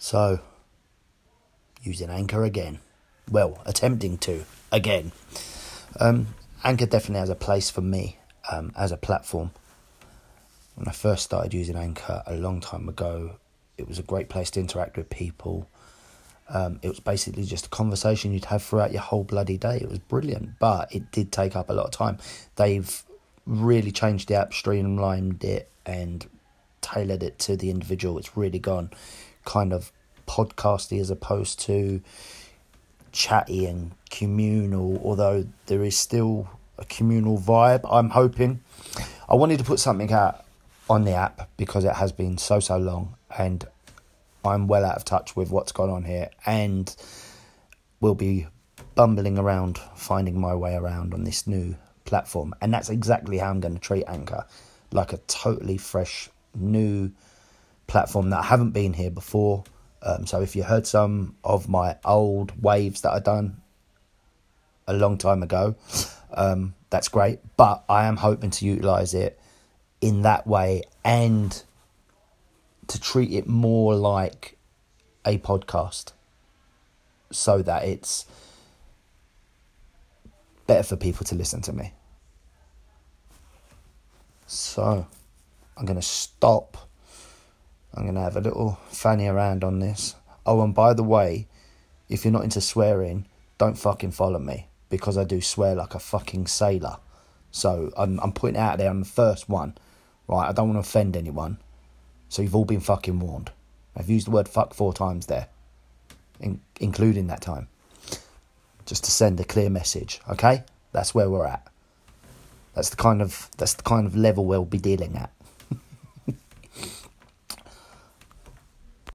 So, using Anchor again. Well, attempting to again. Um, Anchor definitely has a place for me um, as a platform. When I first started using Anchor a long time ago, it was a great place to interact with people. Um, it was basically just a conversation you'd have throughout your whole bloody day. It was brilliant, but it did take up a lot of time. They've really changed the app, streamlined it, and tailored it to the individual. It's really gone kind of podcasty as opposed to chatty and communal, although there is still a communal vibe. I'm hoping. I wanted to put something out on the app because it has been so, so long and I'm well out of touch with what's going on here and will be bumbling around finding my way around on this new platform. And that's exactly how I'm going to treat Anchor like a totally fresh new platform that I haven't been here before. Um, so if you heard some of my old waves that I done a long time ago, um, that's great. But I am hoping to utilize it in that way and to treat it more like a podcast so that it's better for people to listen to me. So I'm going to stop. I'm going to have a little fanny around on this. Oh, and by the way, if you're not into swearing, don't fucking follow me because I do swear like a fucking sailor. So I'm, I'm putting out there on the first one, right? I don't want to offend anyone. So you've all been fucking warned. I've used the word fuck four times there, in, including that time, just to send a clear message. Okay, that's where we're at. That's the kind of that's the kind of level we'll be dealing at.